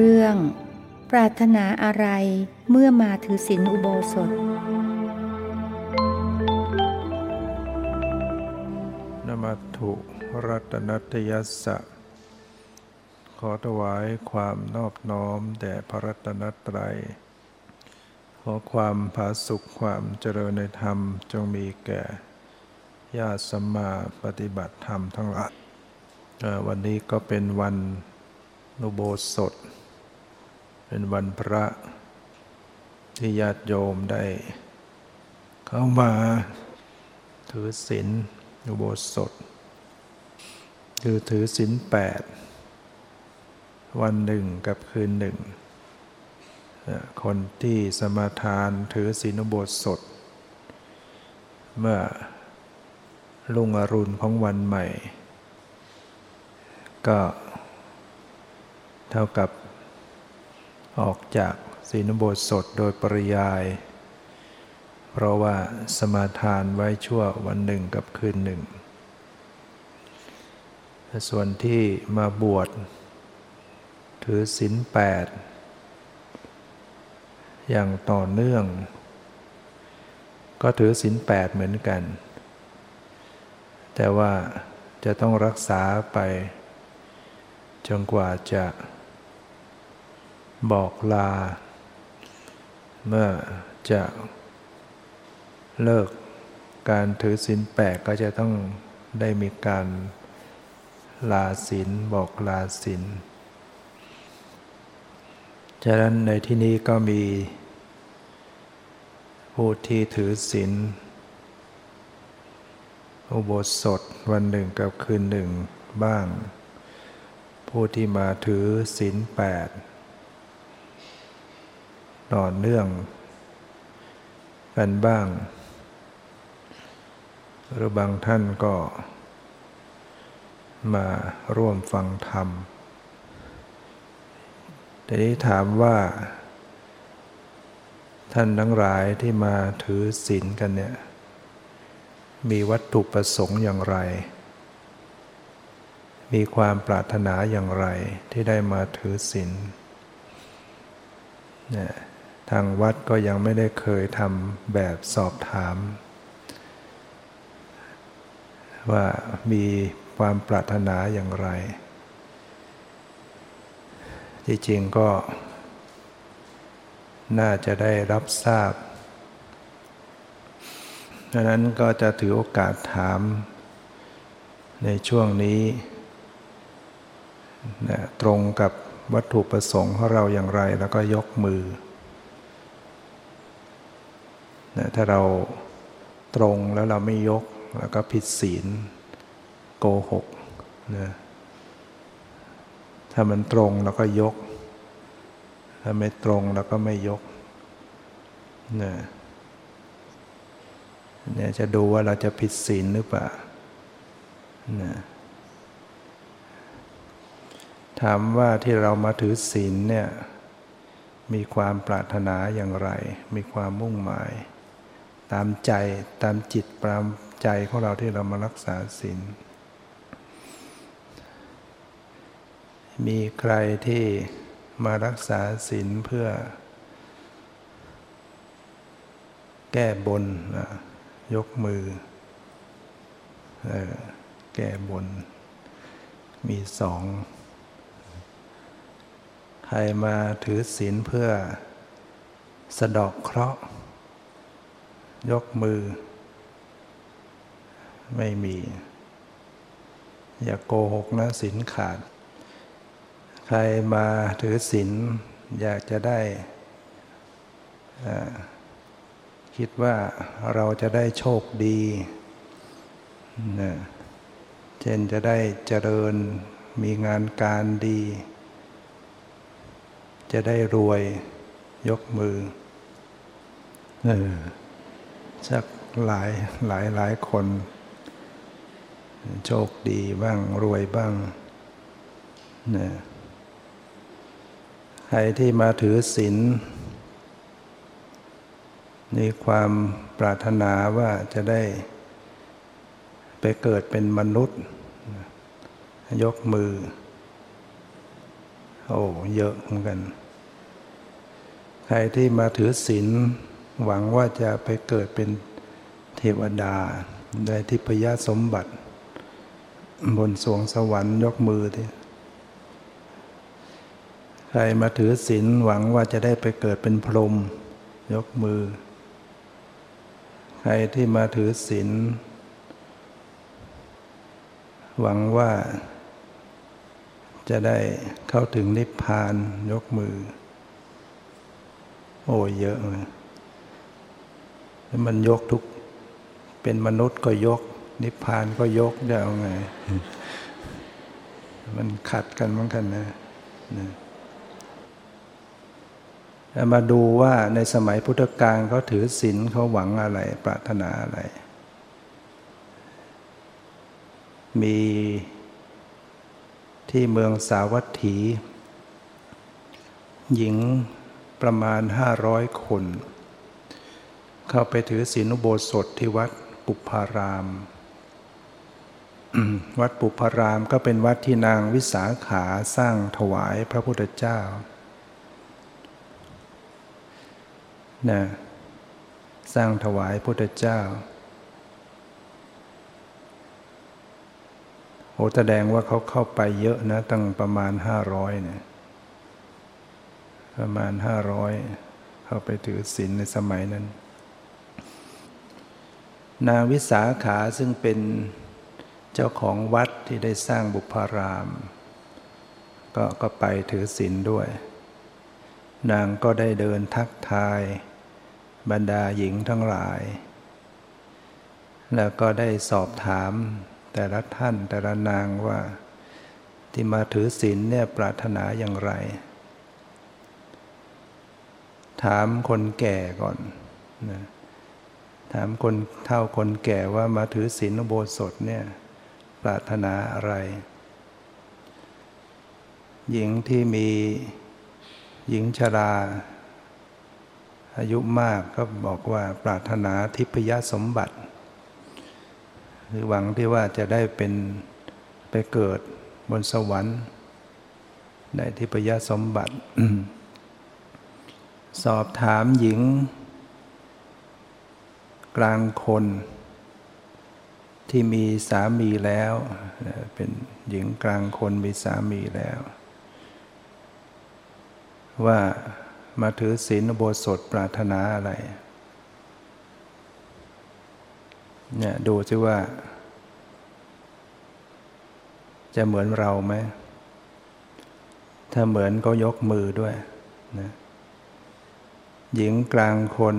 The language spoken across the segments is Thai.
เรื่อง ปรารถนาอะไรเมื่อมาถือศีลอุโบสถนมัตถุรัตนัตยัสสะ ขอถวายความนอบน้อมแด่พระรัตนตรัย ขอความผาสุขความเจริญในธรรมจงมีแก่ญาติสัมมาปฏิบัติธรรมทั้งหลายวันนี้ก็เป็นวันนุโบสถ เป็นวันพระที่ญาติโยมได้ เข้ามาถือศีลอุโบสถ คือถือศีลแปดวันหนึ่งกับคืนหนึ่ง คนที่สมาทานถือศีลอุโบสถ เมื่อลุงอรุณของวันใหม่ ก็เท่ากับ ออกจากศีลอุโบสถโดยปริยาย เพราะว่าสมาทานไว้ชั่ววันหนึ่งกับคืนหนึ่ง ส่วนที่มาบวช ถือศีลแปดอย่างต่อเนื่อง ก็ถือศีลแปดเหมือนกัน แต่ว่าจะต้องรักษาไป จนกว่าจะ บอกลา เมื่อจะเลิกการถือศีลแปดก็จะต้องได้มีการลาศีลบอกลาศีลฉะนั้นในที่นี้ก็มี ผู้ที่ถือศีลอุโบสถวันหนึ่งกับคืนหนึ่งบ้าง ผู้ที่มาถือศีลแปด ต่อเนื่องกันบ้าง หรือบางท่านก็มาร่วมฟังธรรมแต่นี้ถามว่า ท่านทั้งหลายที่มาถือศีลกันเนี่ย มีวัตถุประสงค์อย่างไร มีความปรารถนาอย่างไรที่ได้มาถือศีลทางวัดก็ยังไม่ได้เคยทำแบบสอบถาม ว่ามีความปรารถนาอย่างไร ที่จริงก็ น่าจะได้รับทราบดังนั้นก็จะถือโอกาสถาม ในช่วงนี้นะตรงกับวัตถุประสงค์ของเราอย่างไรแล้วก็ยกมือ นะถ้าเราตรงแล้วเราไม่ยกแล้วก็ผิดศีลโกหกนะถ้ามันตรงแล้วก็ยก ถ้าไม่ตรงแล้วก็ไม่ยกนะเนี่ยจะดูว่าเราจะผิดศีลหรือเปล่านะถามว่าที่เรามาถือศีลเนี่ยมีความปรารถนาอย่างไร มีความมุ่งหมาย ตามใจตามจิตตามใจของเราที่เรามารักษาศีลมีใครที่มารักษาศีลเพื่อ แก้บนนะยกมืออแก้บน มีสอง ใครมาถือศีลเพื่อสะดอกเคราะห์ ยกมือ ไม่มี อย่าโกหกนะศีลขาด ใครมาถือศีลอยากจะได้คิดว่าเราจะได้โชคดีนะเช่นจะได้เจริญมีงานการดี จะได้รวยยกมือ เออ สักหลายหลายหลายคน โชคดีบ้างรวยบ้างนะใครที่มาถือศีลมีความปรารถนาว่าจะได้ไปเกิดเป็นมนุษย์ ยกมือ โอ้ เยอะเหมือนกัน ใครที่มาถือศีล หวังว่าจะไปเกิดเป็นเทวดา ได้ทิพยสมบัติ บนสวงสวรรค์ยกมือทีใครมาถือศีลหวังว่าจะได้ไปเกิดเป็นพรหมยกมือ ใครที่มาถือศีลหวังว่าจะได้เข้าถึงนิพพานยกมือ โอ้เยอะเลย มันยกทุก เป็นมนุษย์ก็ยก นิพพานก็ยกได้เอาไง มันขัดกันเหมือนกันนะนะมาดูว่าในสมัยพุทธกาลเขาถือศีลเขาหวังอะไร ปรารถนาอะไร มีที่เมืองสาวัตถี หญิงประมาณห้าร้อยคน เข้าไปถือศีลอุโบสถที่วัดปุพาราม วัดปุพารามก็เป็นวัดที่นางวิสาขาสร้างถวายพระพุทธเจ้านะสร้างถวายพุทธเจ้าโอ้แสดงว่าเขาเข้าไปเยอะนะตั้งประมาณห้าร้อยเนี่ยประมาณห้าร้อยเข้าไปถือศีลในสมัยนั้น นางวิสาขาซึ่งเป็นเจ้าของวัดที่ได้สร้างบุพาราม ก็ก็ไปถือศีลด้วย นางก็ได้เดินทักทาย บรรดาหญิงทั้งหลาย แล้วก็ได้สอบถามแต่ละท่านแต่ละนางว่าที่มาถือศีลเนี่ยปรารถนาอย่างไร ถามคนแก่ก่อนนะ ถามคนเท่าคนแก่ว่ามาถือศีลอุโบสถเนี่ยปรารถนาอะไร หญิงที่มีหญิงชรา อายุมากก็บอกว่าปรารถนาทิพยสมบัติ คือหวังที่ว่าจะได้เป็นไปเกิดบนสวรรค์ได้ทิพยสมบัติ สอบถามหญิง กลางคน ที่มีสามีแล้ว เป็นหญิงกลางคนมีสามีแล้ว ว่ามาถือศีลโบสถปรารถนาอะไรเนี่ยดูซิว่า จะเหมือนเราไหม ถ้าเหมือนก็ยกมือด้วยนะหญิงกลางคน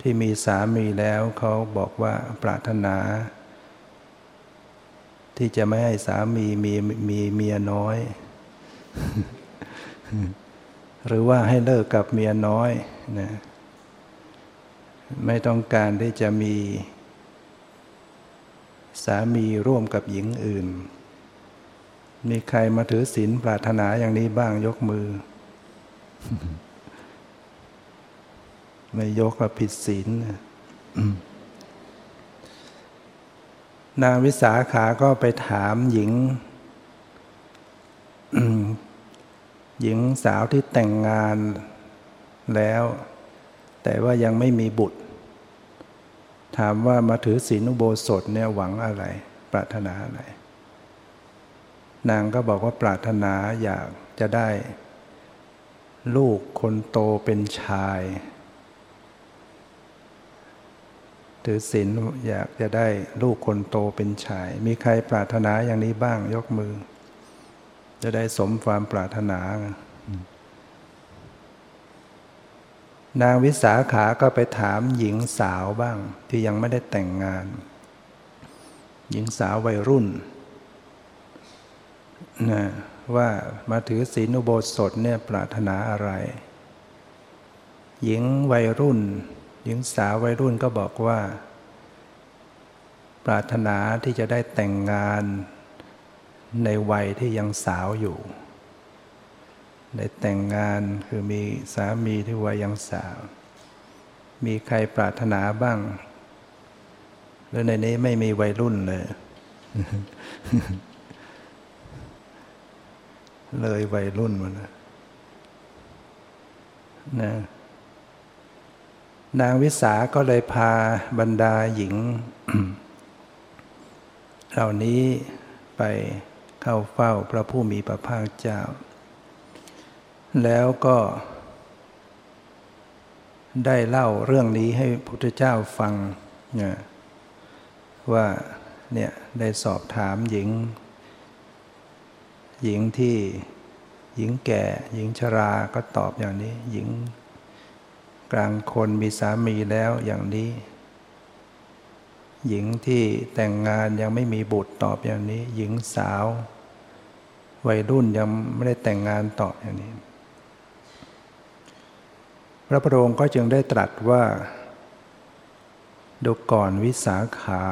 ที่มีสามีแล้วเขาบอกว่าปรารถนา ที่จะไม่ให้สามีมีมีเมียน้อย หรือว่าให้เลิกกับเมียน้อยนะไม่ต้องการที่จะมี สามีร่วมกับหญิงอื่น มีใครมาถือศีลปรารถนาอย่างนี้บ้างยกมือ ไม่ยกก็ผิดศีลนางวิสาขาก็ไปถามหญิง หญิงสาวที่แต่งงานแล้ว แต่ว่ายังไม่มีบุตร ถามว่ามาถือศีลอุโบสถเนี่ยหวังอะไร ปรารถนาอะไร นางก็บอกว่าปรารถนาอยากจะได้ ลูกคนโตเป็นชาย ถือศีลอยากจะได้ลูกคนโตเป็นชาย มีใครปรารถนาอย่างนี้บ้างยกมือ จะได้สมความปรารถนา นางวิสาขาก็ไปถามหญิงสาวบ้าง ที่ยังไม่ได้แต่งงาน หญิงสาววัยรุ่นนะว่ามาถือศีลอุโบสถเนี่ยปรารถนาอะไร หญิงวัยรุ่น หญิงสาววัยรุ่นก็บอกว่า ปรารถนาที่จะได้แต่งงานในวัยที่ยังสาวอยู่ ได้แต่งงานคือมีสามีที่วัยยังสาว มีใครปรารถนาบ้างแล้วในนี้ไม่มีวัยรุ่นเลย เลยวัยรุ่นมานะนะ นางวิสาก็เลยพาบรรดาหญิง เหล่านี้ไปเข้าเฝ้าพระผู้มีพระภาคเจ้า แล้วก็ ได้เล่าเรื่องนี้ให้พุทธเจ้าฟังนี่ยว่าเนี่ยได้สอบถามหญิง หญิงที่หญิงแก่ หญิงชราก็ตอบอย่างนี้ หญิง กลางคนมีสามีแล้วอย่างนี้ หญิงที่แต่งงานยังไม่มีบุตรตอบอย่างนี้ หญิงสาว วัยรุ่นยังไม่ได้แต่งงานตอบอย่างนี้ พระพุทธองค์ก็จึงได้ตรัสว่า ดูก่อนวิสาขา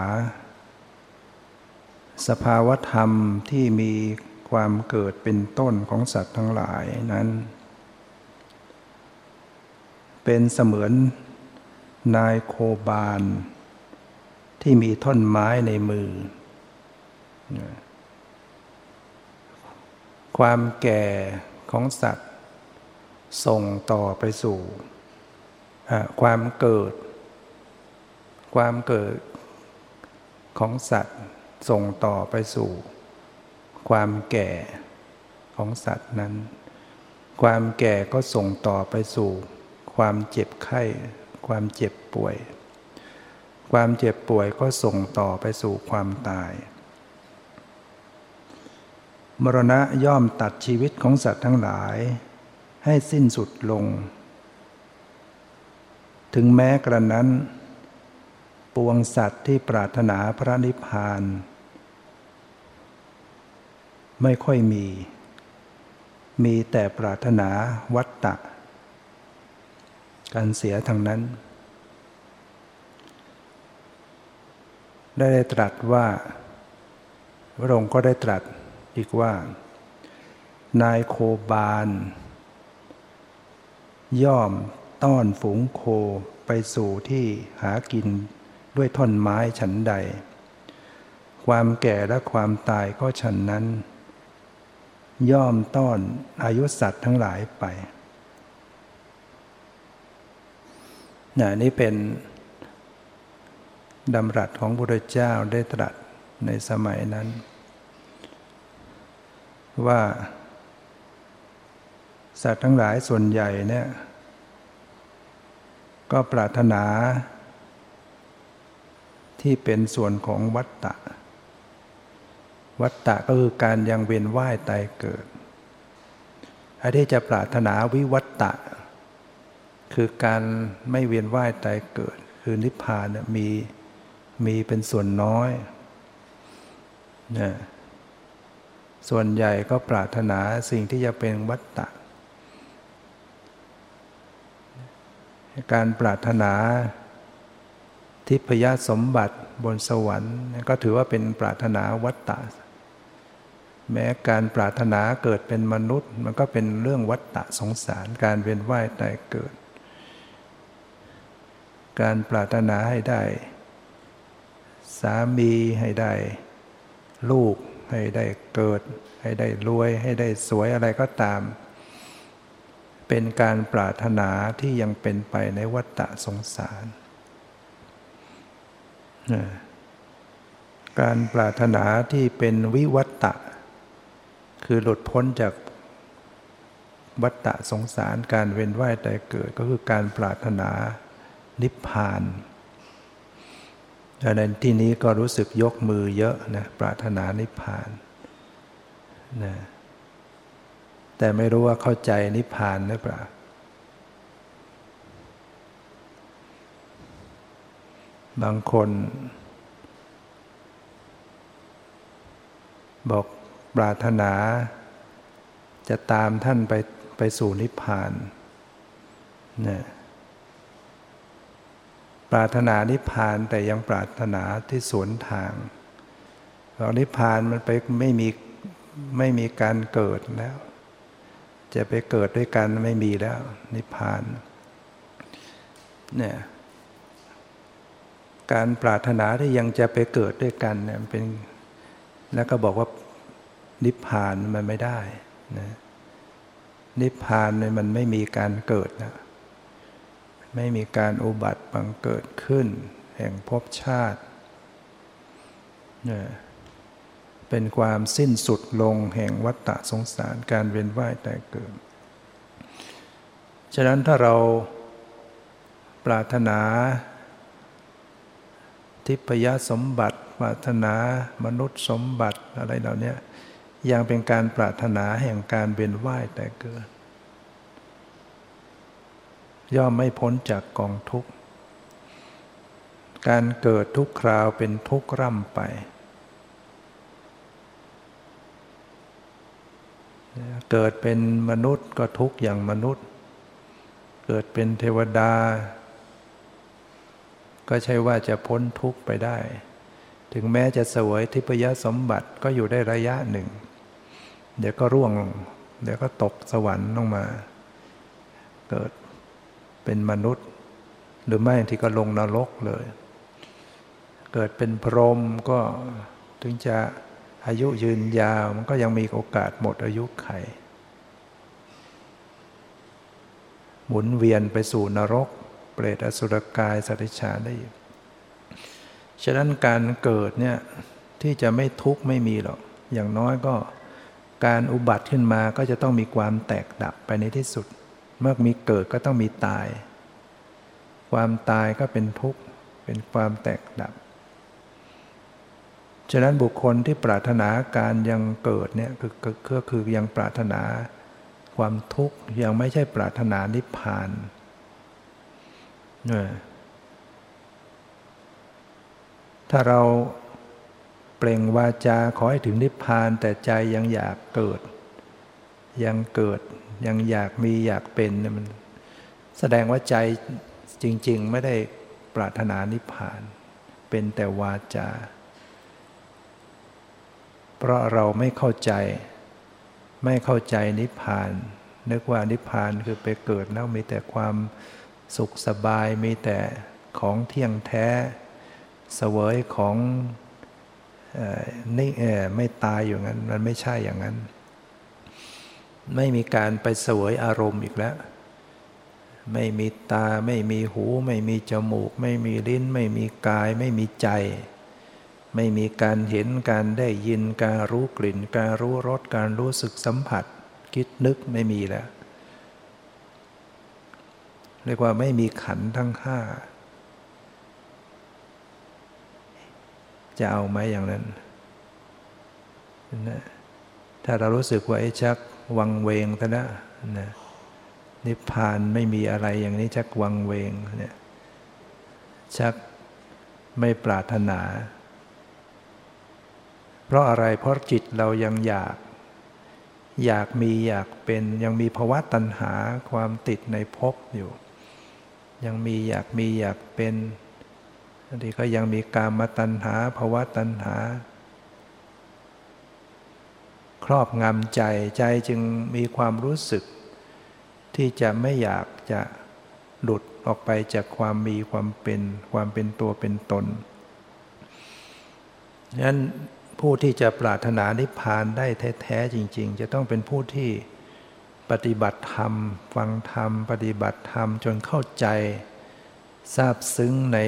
สภาวธรรมที่มีความเกิดเป็นต้นของสัตว์ทั้งหลายนั้น เป็นเสมือนนายโคบาลที่มีท่อนไม้ในมือ ความแก่ของสัตว์ ส่งต่อไปสู่ ความเกิด ความเกิดของสัตว์ ส่งต่อไปสู่ ความแก่ของสัตว์นั้น ความแก่ก็ส่งต่อไปสู่ ความเจ็บไข้ ความเจ็บป่วย ความเจ็บป่วยก็ส่งต่อไปสู่ความตาย มรณะย่อมตัดชีวิตของสัตว์ทั้งหลาย ให้สิ้นสุดลง ถึงแม้กระนั้น ปวงสัตว์ที่ปรารถนาพระนิพพาน ไม่ค่อยมี มีแต่ปรารถนาวัตตะ การเสียทางนั้น ได้ตรัสว่าพระองค์ก็ได้ตรัสอีกว่า นายโคบาล ย่อมต้อนฝูงโคไปสู่ที่หากินด้วยท่อนไม้ฉันใด ความแก่และความตายก็ฉันนั้น ย่อมต้อนอายุสัตว์ทั้งหลายไป นะนี่เป็นดำรัสของพระพุทธเจ้าได้ตรัสในสมัยนั้น ว่า สัตว์ทั้งหลายส่วนใหญ่เนี่ยก็ปรารถนา ที่เป็นส่วนของวัตตะ วัตตะก็คือการยังเวียนว่ายตายเกิดอันที่จะปรารถนาวิวัตตะ คือการไม่เวียนว่ายตายเกิด คือนิพพานมีมีเป็นส่วนน้อยนะส่วนใหญ่ก็ปรารถนาสิ่งที่จะเป็นวัตตะ การปรารถนาทิพยสมบัติบนสวรรค์ก็ถือว่าเป็นปรารถนาวัตตะ แม้การปรารถนาเกิดเป็นมนุษย์ มันก็เป็นเรื่องวัตตะสงสารการเวียนว่ายตายเกิด การปรารถนาให้ได้ สามีให้ได้ ลูกให้ได้เกิด ให้ได้รวย ให้ได้สวยอะไรก็ตาม เป็นการปรารถนาที่ยังเป็นไปในวัฏฏะสงสาร การปรารถนาที่เป็นวิวัตตะ คือหลุดพ้นจากวัฏฏะสงสารการเวียนว่ายแต่เกิดก็คือการปรารถนา นิพพานดังนั้นที่นี้ก็รู้สึกยกมือเยอะนะปรารถนานิพพานนะแต่ไม่รู้ว่าเข้าใจนิพพานหรือเปล่าบางคน บอกปรารถนา จะตามท่านไปไปสู่นิพพานนะ ปรารถนานิพพานแต่ยังปรารถนาที่สวนทางเรานิพพานมันไปไม่มีไม่มีการเกิดแล้ว จะไปเกิดด้วยกันไม่มีแล้ว นิพพานเนี่ยการปรารถนาที่ยังจะไปเกิดด้วยกันเนี่ยเป็นแล้วก็บอกว่านิพพานมันไม่ได้นะนิพพานเนี่ยมันไม่มีการเกิดนะ ไม่มีการอุบัติบังเกิดขึ้น แห่งภพชาติ เป็นความสิ้นสุดลงแห่งวัฏฏะสงสารการเวียนว่ายแต่เกิด ฉะนั้นถ้าเราปรารถนา ทิพยสมบัติ ปรารถนามนุษย์สมบัติอะไรเหล่านี้ยังเป็นการปรารถนาแห่งการเวียนว่ายแต่เกิด ย่อมไม่พ้นจากกองทุกข์ การเกิดทุกคราวเป็นทุกข์ร่ำไป เกิดเป็นมนุษย์ก็ทุกข์อย่างมนุษย์ เกิดเป็นเทวดา ก็ใช่ว่าจะพ้นทุกข์ไปได้ ถึงแม้จะสวยทิพยสมบัติก็อยู่ได้ระยะหนึ่ง เดี๋ยวก็ร่วง เดี๋ยวก็ตกสวรรค์ลงมา เกิด เป็นมนุษย์ หรือไม่ที่ก็ลงนรกเลย เกิดเป็นพรหมก็ถึงจะอายุยืนยาวมันก็ยังมีโอกาสหมดอายุไข หมุนเวียนไปสู่นรก เปรตอสุรกายสัตว์ฉาได้ฉะนั้นการเกิดเนี่ยที่จะไม่ทุกข์ไม่มีหรอก อย่างน้อยก็การอุบัติขึ้นมาก็จะต้องมีความแตกดับไปในที่สุด เมื่อมีเกิดก็ต้องมีตาย ความตายก็เป็นทุกข์ เป็นความแตกดับ ฉะนั้นบุคคลที่ปรารถนาการยังเกิดเนี่ยคือก็คือยังปรารถนาความทุกข์ยังไม่ใช่ปรารถนานิพพานเนี่ยถ้าเราเปล่งวาจาขอให้ถึงนิพพานแต่ใจยังอยากเกิด ยังเกิด ยังอยากมีอยากเป็นเนี่ยมันแสดงว่าใจจริง ๆ ไม่ได้ปรารถนานิพพาน เป็นแต่วาจา เพราะเราไม่เข้าใจ ไม่เข้าใจนิพพาน นึกว่านิพพานคือไปเกิดแล้วมีแต่ความสุขสบายมีแต่ของเที่ยงแท้เสวยของนี่ไม่ตายอยู่งั้น มันไม่ใช่อย่างนั้น ไม่มีการไปเสวยอารมณ์อีกแล้ว ไม่มีตาไม่มีหู ไม่มีจมูก ไม่มีลิ้น ไม่มีกาย ไม่มีใจ ไม่มีการเห็นการได้ยินการรู้กลิ่น การรู้รสการรู้สึกสัมผัส คิดนึกไม่มีแล้วเรียกว่าไม่มีขันทั้งห้าจะเอาไหมอย่างนั้นนะถ้าเรารู้สึกว่าไอ้ชัก วังเวงซะนะนะนิพพานไม่มีอะไรอย่างนี้ชักวังเวงเนี่ยชักไม่ปรารถนา เพราะอะไรเพราะจิตเรายังอยาก อยากมีอยากเป็นยังมีภาวะตัณหาความติดในภพอยู่ ยังมีอยากมีอยากเป็นบางทีก็ยังมีกามตัณหาภาวะตัณหา ครอบงำใจใจจึงมีความรู้สึก ที่จะไม่อยากจะหลุดออกไปจากความมีความเป็นความเป็นตัวเป็นตนนั้นผู้ที่จะปรารถนานิพพานได้แท้ๆจริง ๆ จะต้องเป็นผู้ที่ปฏิบัติธรรม ฟังธรรม ปฏิบัติธรรมจนเข้าใจ ทราบซึ้งใน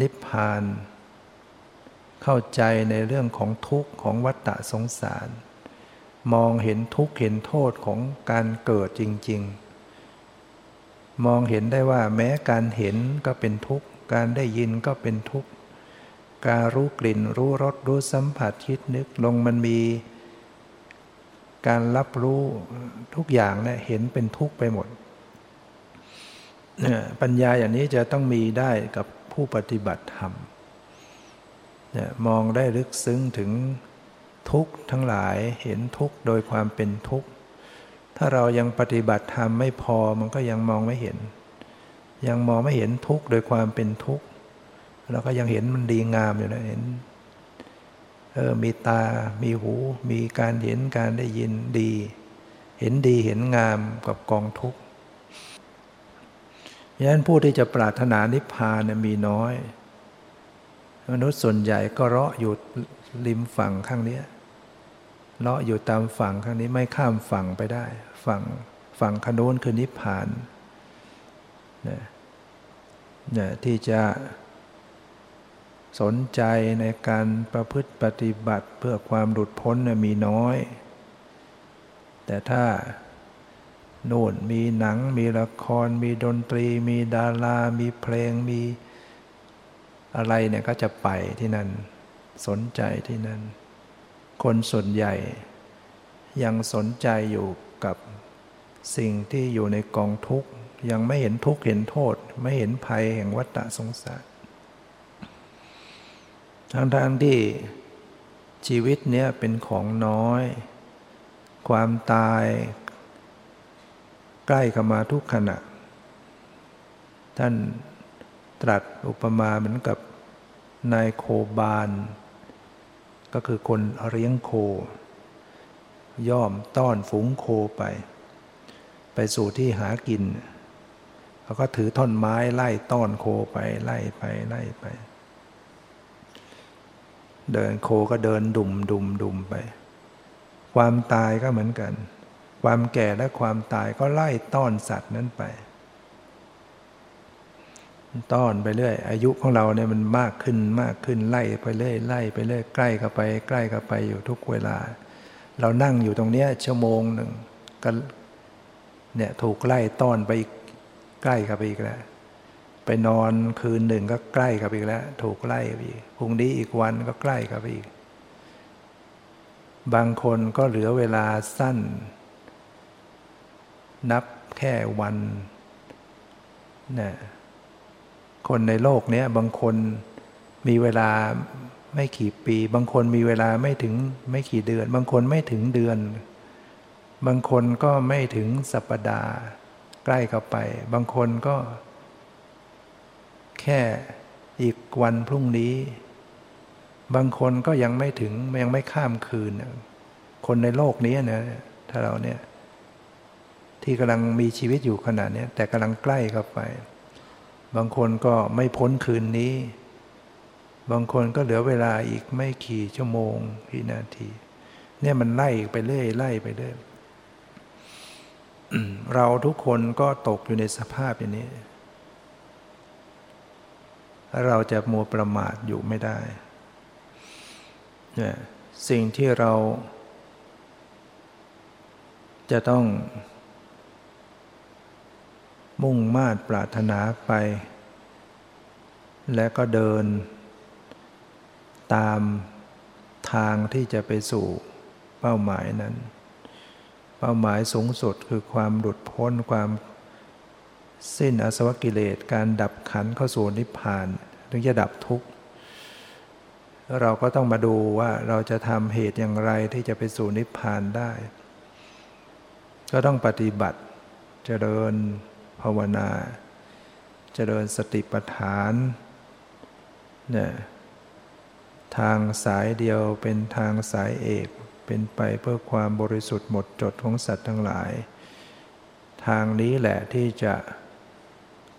นิพพาน เข้าใจในเรื่องของทุกข์ของวัฏฏะสงสาร มองเห็นทุกข์เห็นโทษของการเกิดจริง ๆ มองเห็นได้ว่าแม้การเห็นก็เป็นทุกข์ การได้ยินก็เป็นทุกข์ การรู้กลิ่นรู้รสรู้สัมผัสคิดนึกลงมันมีการรับรู้ทุกอย่างเนี่ยเห็นเป็นทุกข์ไปหมด ปัญญาอย่างนี้จะต้องมีได้กับผู้ปฏิบัติธรรม มองได้ลึกซึ้งถึงทุกข์ทั้งหลายเห็นทุกข์โดยความเป็นทุกข์ ถ้าเรายังปฏิบัติธรรมไม่พอมันก็ยังมองไม่เห็น ยังมองไม่เห็นทุกข์โดยความเป็นทุกข์เราก็ยังเห็นมันดีงามอยู่นะเห็นเออมีตา มีหู มีการเห็นการได้ยินดี เห็นดีเห็นงามกับกองทุกข์ยันผู้ที่จะปรารถนานิพพานมีน้อย มนุษย์ส่วนใหญ่ก็เราะอยู่ริมฝั่งข้างนี้เลาะอยู่ตามฝั่งครั้งนี้ไม่ข้ามฝั่งไปได้ ฝั่งฝั่งขนุนคือนิพพานเนี่ยเนี่ยที่จะสนใจในการประพฤติปฏิบัติเพื่อความหลุดพ้นมีน้อย แต่ถ้าโน่นมีหนังมีละคร มีดนตรี มีดารา มีเพลงมี อะไรเนี่ยก็จะไปที่นั่น สนใจที่นั่น คนส่วนใหญ่ ยังสนใจอยู่กับสิ่งที่อยู่ในกองทุกข์ยังไม่เห็นทุกข์เห็นโทษ ไม่เห็นภัยแห่งวัฏสงสารทั้งทางที่ชีวิตเนี้ยเป็นของน้อย ความตาย ใกล้เข้ามาทุกขณะ ท่านตรัสอุปมาเหมือนกับ นายโคบาลก็คือคนเลี้ยงโค ย่อมต้อนฝูงโคไป ไปสู่ที่หากินเขาก็ถือท่อนไม้ไล่ต้อนโคไปไล่ไปไล่ไป เดินโคก็เดินดุมดุมดุมไป ความตายก็เหมือนกัน ความแก่และความตายก็ไล่ต้อนสัตว์นั้นไป ต้อนไปเรื่อย อายุของเราเนี่ยมันมากขึ้นมากขึ้นไล่ไปเรื่อยไล่ไปเรื่อยใกล้เข้าไป ใกล้เข้าไปอยู่ทุกเวลา เรานั่งอยู่ตรงเนี้ยชั่วโมงหนึ่งก็เนี่ยถูกไล่ต้อนไปใกล้เข้าไปอีกแล้วไปนอนคืนหนึ่งก็ใกล้เข้าไปอีกแล้ว ถูกไล่ไปอีกพรุ่งนี้อีกวันก็ใกล้เข้าไปอีก บางคนก็เหลือเวลาสั้น นับแค่วันนะ คนในโลกนี้บางคนมีเวลาไม่กี่ปี บางคนมีเวลาไม่ถึงไม่กี่เดือน บางคนไม่ถึงเดือน บางคนก็ไม่ถึงสัปดาห์ใกล้เข้าไป บางคนก็ แค่อีกวันพรุ่งนี้ บางคนก็ยังไม่ถึงยังไม่ข้ามคืน คนในโลกนี้นะถ้าเราเนี่ยที่กำลังมีชีวิตอยู่ขณะนี้แต่กำลังใกล้เข้าไป บางคนก็ไม่พ้นคืนนี้ บางคนก็เหลือเวลาอีกไม่กี่ชั่วโมงกี่นาที เนี่ยมันไล่ไปเรื่อยไล่ไปเรื่อยเราทุกคนก็ตกอยู่ในสภาพอย่างนี้ เราจะมัวประมาทอยู่ไม่ได้เนี่ยสิ่งที่เราจะต้อง มุ่งมา่ปรารถนาไป และก็เดิน ตามทางที่จะไปสู่เป้าหมายนั้น เป้าหมายสูงสุดคือความหลุดพ้นความสิ้นอสวกิเลสการดับขันเข้าสู่นิพพานถึงจะดับทุกข์เราก็ต้องมาดูว่าเราจะทำเหตุอย่างไรที่จะไปสู่นิพพานได้ ก็ต้องปฏิบัติเจริญ ภาวนา เจริญสติปัฏฐานเนี่ยทางสายเดียวเป็นทางสายเอกเป็นไปเพื่อความบริสุทธิ์หมดจดของสัตว์ทั้งหลาย ทางนี้แหละที่จะ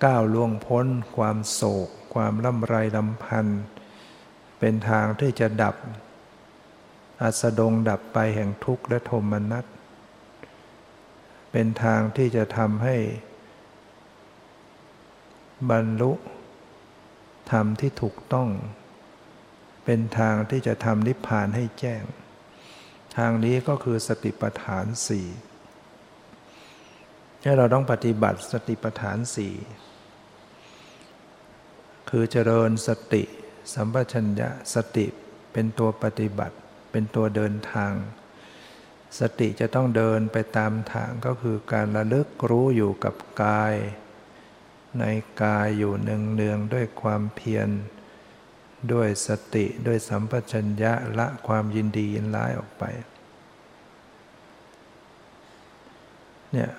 ก้าวล่วงพ้น ความโศก ความล่ำไรลำพันธ์เป็นทางที่จะดับ อัสดงดับไปแห่งทุกข์และโทมนัสเป็นทางที่จะทำให้ บรรลุธรรมที่ถูกต้อง เป็นทางที่จะทำนิพพานให้แจ้ง ทางนี้ก็คือสติปัฏฐานสี่ที่เราต้องปฏิบัติสติปัฏฐานสี่คือเจริญสติ สัมปชัญญะสติเป็นตัวปฏิบัติ เป็นตัวเดินทาง สติจะต้องเดินไปตามทางก็คือการระลึกรู้อยู่กับกาย ในกายอยู่เนืองๆด้วยความเพียร ด้วยสติด้วยสัมปชัญญะละความยินดียินร้ายออกไปเนี่ย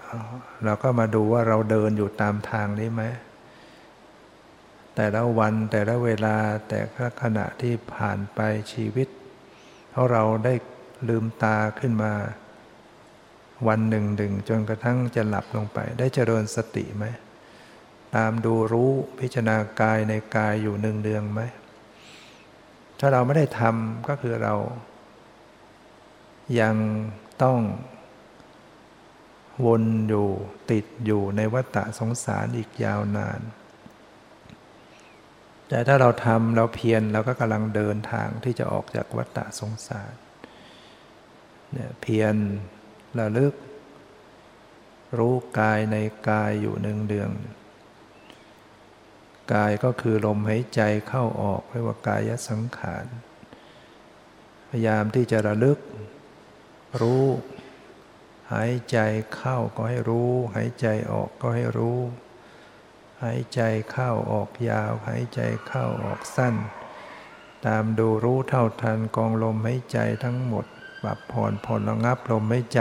เราก็มาดูว่าเราเดินอยู่ตามทางนี้ไหมแต่ละวันแต่ละเวลาแต่ละขณะที่ผ่านไปชีวิตเพราะเราได้ลืมตาขึ้นมา วันหนึ่งหนึ่งจนกระทั่งจะหลับลงไป ได้เจริญสติไหม ตามดูรู้พิจารณากายในกายอยู่หนึ่งเดืองไหม ถ้าเราไม่ได้ทำก็คือเรา ยังต้อง วนอยู่ติดอยู่ในวัฏสงสารอีกยาวนาน แต่ถ้าเราทำเราเพียรเราก็กำลังเดินทางที่จะออกจากวัฏสงสารเนี่ยเพียรระลึก รู้กายในกายอยู่หนึ่งเดือน กายก็คือลมหายใจเข้าออกเรียกว่ากายสังขาร พยายามที่จะระลึก รู้ หายใจเข้าก็ให้รู้ หายใจออกก็ให้รู้ หายใจเข้าออกยาว หายใจเข้าออกสั้น ตามดูรู้เท่าทันกองลมหายใจทั้งหมดปรับผ่อนผ่อนระงับลมหายใจ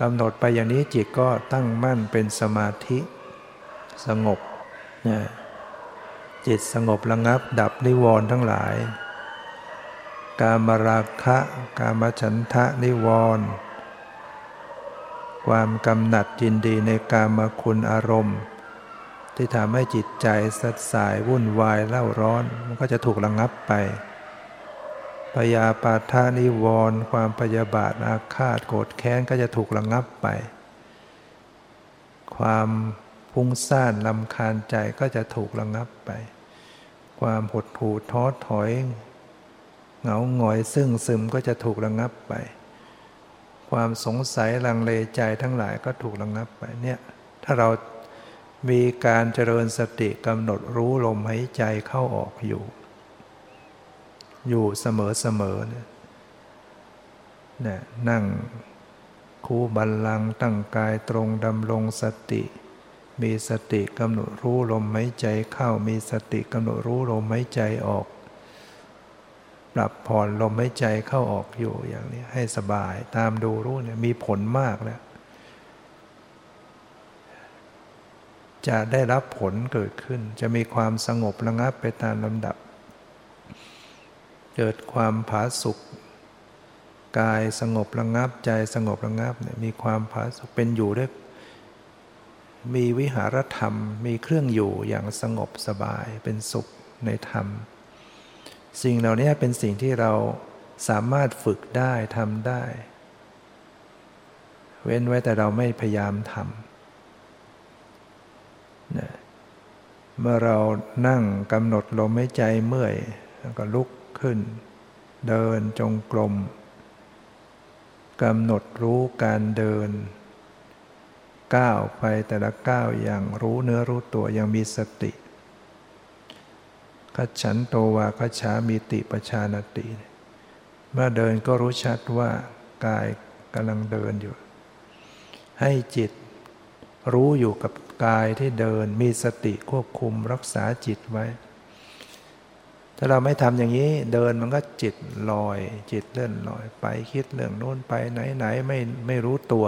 กำหนดไปอย่างนี้จิตก็ตั้งมั่นเป็นสมาธิ สงบ จิตสงบระงับดับนิวรณ์ทั้งหลาย กามราคะ กามฉันทะนิวรณ์ความกำหนัดยินดีในกามคุณอารมณ์ ที่ทำให้จิตใจสัดสายวุ่นวายเล่าร้อน มันก็จะถูกระงับไปพยาปาทานิวรณ์ความพยาบาทอาฆาตโกรธแค้นก็จะถูกระงับไป ความ พุ่งซ่านลำคาญใจก็จะถูกระงับไป ความหดหู่ท้อถอย เหงาหงอยซึ่งซึมก็จะถูกระงับไป ความสงสัยลังเลใจทั้งหลายก็ถูกระงับไปเนี่ยถ้าเรามีการเจริญสติกำหนดรู้ลมหายใจเข้าออกอยู่ อยู่เสมอเสมอเนี่ยนั่งคูบัลลังตั้งกายตรงดำรงสติ มีสติกำหนดรู้ลมหายใจเข้ามีสติกำหนดรู้ลมหายใจออก ปรับผ่อนลมหายใจเข้าออกอยู่อย่างนี้ให้สบายตามดูรู้เนี่ยมีผลมากแล้วจะได้รับผลเกิดขึ้น จะมีความสงบระงับไปตามลำดับ เกิดความผาสุกกายสงบระงับใจสงบระงับเนี่ยมีความผาสุกเป็นอยู่ด้วย มีวิหารธรรม มีเครื่องอยู่อย่างสงบสบายเป็นสุขในธรรม สิ่งเหล่านี้เป็นสิ่งที่เราสามารถฝึกได้ทำได้ เว้นไว้แต่เราไม่พยายามทำนะเมื่อเรานั่งกำหนดลมหายใจเมื่อยแล้วก็ลุกขึ้น เดินจงกรมกำหนดรู้การเดิน ก้าวไปแต่ละก้าวอย่างรู้เนื้อรู้ตัวยังมีสติขัฉันโตวาขัฉามีติปชานติ เมื่อเดินก็รู้ชัดว่ากายกำลังเดินอยู่ ให้จิตรู้อยู่กับกายที่เดินมีสติควบคุมรักษาจิตไว้ ถ้าเราไม่ทำอย่างนี้เดินมันก็จิตลอย จิตเลื่อนลอยไปคิดเรื่องโน้นไปไหนไหนไม่ไม่รู้ตัว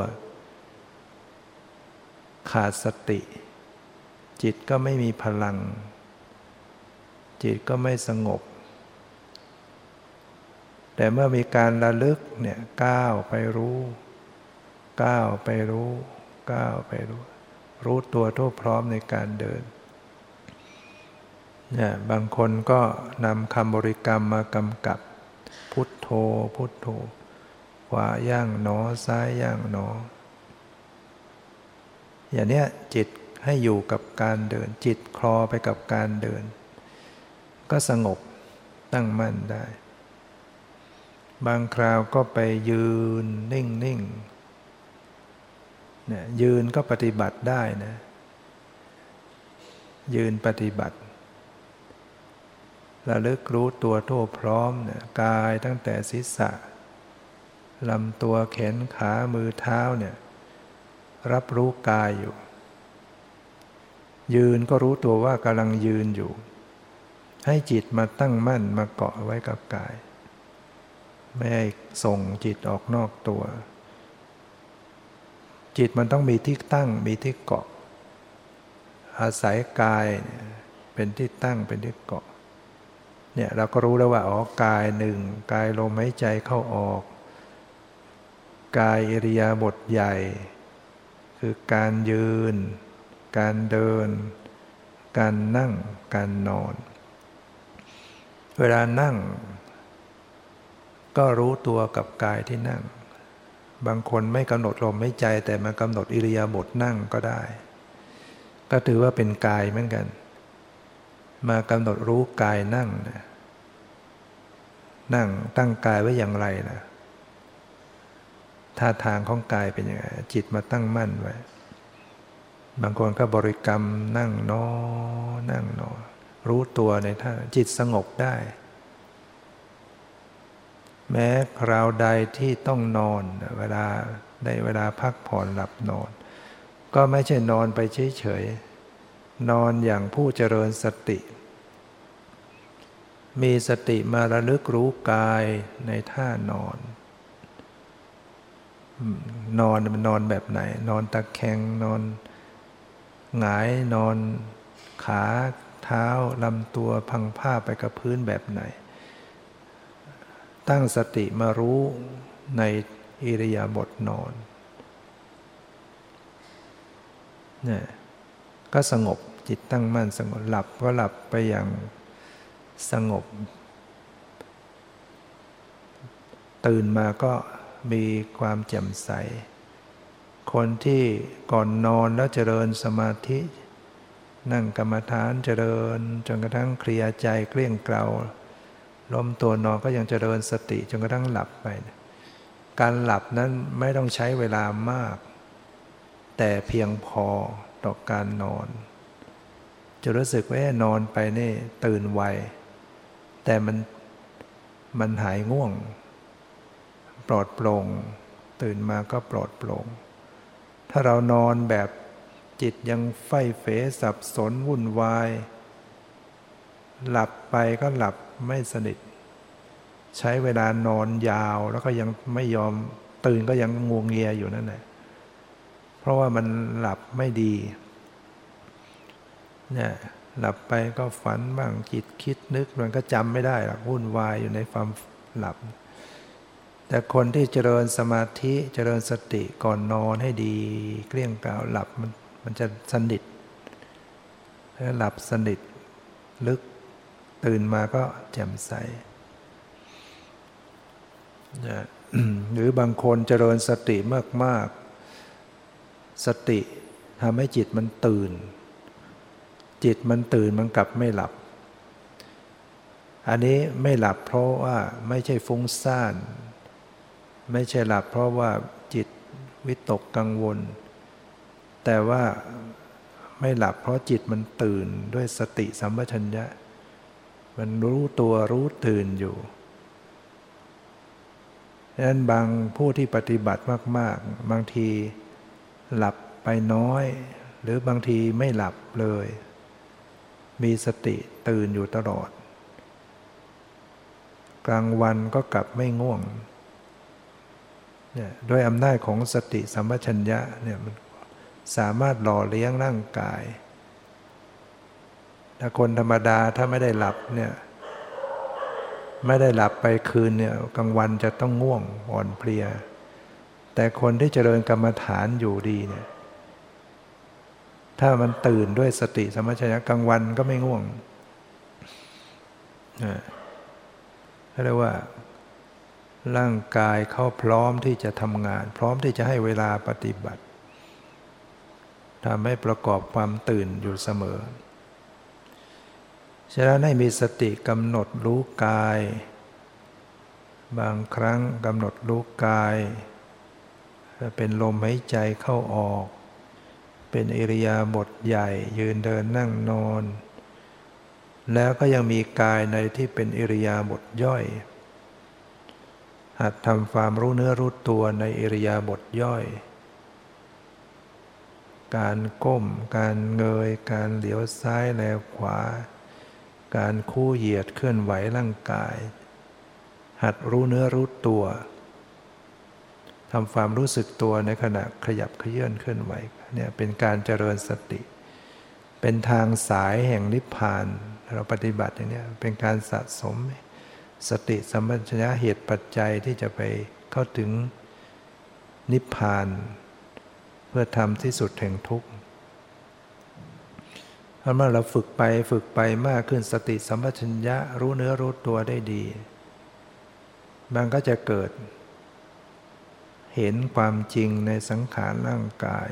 ขาดสติ จิตก็ไม่มีพลัง จิตก็ไม่สงบ แต่เมื่อมีการระลึกเนี่ยก้าวไปรู้ก้าวไปรู้ก้าวไปรู้ รู้ตัวทั่วพร้อมในการเดินเนี่ยบางคนก็นำคำบริกรรมมากำกับ พุทโธ พุทโธขวาย่างหนอซ้ายย่างหนอ อย่างเนี้ยจิตให้อยู่กับการเดิน จิตคลอไปกับการเดิน ก็สงบตั้งมั่นได้ บางคราวก็ไปยืนนิ่งนิ่งเนี่ยยืนก็ปฏิบัติได้นะ ยืนปฏิบัติระลึกรู้ตัวทั่วพร้อมเนี่ยกายตั้งแต่ศีรษะลำตัวแขนขามือเท้าเนี่ย รับรู้กายอยู่ ยืนก็รู้ตัวว่ากำลังยืนอยู่ ให้จิตมาตั้งมั่นมาเกาะไว้กับกาย ไม่ให้ส่งจิตออกนอกตัว จิตมันต้องมีที่ตั้งมีที่เกาะ อาศัยกายเป็นที่ตั้งเป็นที่เกาะเนี่ยเราก็รู้แล้วว่าอ๋อกายหนึ่งกายลมหายใจเข้าออก กายอิริยาบถใหญ่ คือการยืน การเดิน การนั่ง การนอน เวลานั่ง ก็รู้ตัวกับกายที่นั่ง บางคนไม่กำหนดลมไม่ใจแต่มากำหนดอิริยาบถนั่งก็ได้ ก็ถือว่าเป็นกายเหมือนกัน มากำหนดรู้กายนั่งนะนั่งตั้งกายไว้อย่างไรนะ ท่าทางของกายเป็นยังไงจิตมาตั้งมั่นไว้ บางคนก็บริกรรมนั่งนอ นั่งนอ รู้ตัวในท่าจิตสงบได้ แม้คราวใดที่ต้องนอน เวลาได้เวลาพักผ่อนหลับนอน ก็ไม่ใช่นอนไปเฉยๆ นอนอย่างผู้เจริญสติ มีสติมาระลึกรู้กายในท่านอน นอนมันนอนแบบไหน นอนตะแคงนอนหงายนอนขาเท้าลำตัวพังผ้าไปกับพื้นแบบไหน ตั้งสติมารู้ในอิริยาบถนอนเนี่ยก็สงบจิตตั้งมั่นสงบหลับก็หลับไปอย่างสงบ ตื่นมาก็ มีความแจ่มใส คนที่ก่อนนอนแล้วเจริญสมาธิ นั่งกรรมฐานเจริญ จนกระทั่งเคลียร์ใจเกลี้ยงเกลาล้มตัวนอนก็ยังเจริญสติจนกระทั่งหลับไป การหลับนั้นไม่ต้องใช้เวลามาก แต่เพียงพอต่อการนอน จะรู้สึกว่านอนไปนี่ตื่นไวแต่มันมันหายง่วง ปลอดโปร่ง ตื่นมาก็ปลอดโปร่ง ถ้าเรานอนแบบจิตยังไฟเฟสับสนวุ่นวาย หลับไปก็หลับไม่สนิท ใช้เวลานอนยาวแล้วก็ยังไม่ยอมตื่นก็ยังงวงเงียอยู่นั่นแหละเพราะว่ามันหลับไม่ดีเนี่ยหลับไปก็ฝันบ้างจิตคิดนึกมันก็จำไม่ได้หรอกวุ่นวายอยู่ในความหลับ แต่คนที่เจริญสมาธิเจริญสติก่อนนอนให้ดี เกลี้ยงกล่าวหลับมันมันจะสนิทถ้าหลับสนิทลึกตื่นมาก็แจ่มใสหรือบางคนเจริญสติมาก ๆ สติทำให้จิตมันตื่น จิตมันตื่นมันกลับไม่หลับ อันนี้ไม่หลับเพราะว่าไม่ใช่ฟุ้งซ่าน ไม่ใช่หลับเพราะว่าจิตวิตกกังวล แต่ว่าไม่หลับเพราะจิตมันตื่นด้วยสติสัมปชัญญะ มันรู้ตัวรู้ตื่นอยู่ดังนั้นบางผู้ที่ปฏิบัติมาก ๆ บางทีหลับไปน้อย หรือบางทีไม่หลับเลย มีสติตื่นอยู่ตลอด กลางวันก็กลับไม่ง่วง เนี่ยด้วยอำนาจของสติสัมปชัญญะเนี่ยมันสามารถหล่อเลี้ยงร่างกาย ถ้าคนธรรมดาถ้าไม่ได้หลับเนี่ยไม่ได้หลับไปคืนเนี่ยกลางวันจะต้องง่วงอ่อนเพลีย แต่คนที่เจริญกรรมฐานอยู่ดีเนี่ยถ้ามันตื่นด้วยสติสมปชัญญะกลางวันก็ไม่ง่วงเรียกว่า ร่างกายเขาพร้อมที่จะทำงาน พร้อมที่จะให้เวลาปฏิบัติทำให้ประกอบความตื่นอยู่เสมอ ฉะนั้นให้มีสติกำหนดรู้กาย บางครั้งกำหนดรู้กายเป็นลมหายใจเข้าออก เป็นอิริยาบถใหญ่ยืนเดินนั่งนอน แล้วก็ยังมีกายในที่เป็นอิริยาบถย่อย หัดทำความรู้เนื้อรู้ตัวในอิริยาบถย่อย การก้ม การเงย การเหลียวซ้ายแลขวา การคู่เหยียดเคลื่อนไหวร่างกาย หัดรู้เนื้อรู้ตัวทำความรู้สึกตัวในขณะขยับเยื่อนเคลื่อนไหวเนี่ยเป็นการเจริญสติ เป็นทางสายแห่งนิพพาน เราปฏิบัติอย่างนี้เป็นการสะสม สติสัมปชัญญะเหตุปัจจัยที่จะไปเข้าถึงนิพพาน เพื่อทำที่สุดแห่งทุกข์เพราะเมื่อเราฝึกไปฝึกไปมากขึ้นสติสัมปชัญญะรู้เนื้อรู้ตัวได้ดี มันก็จะเกิด เห็นความจริงในสังขารร่างกาย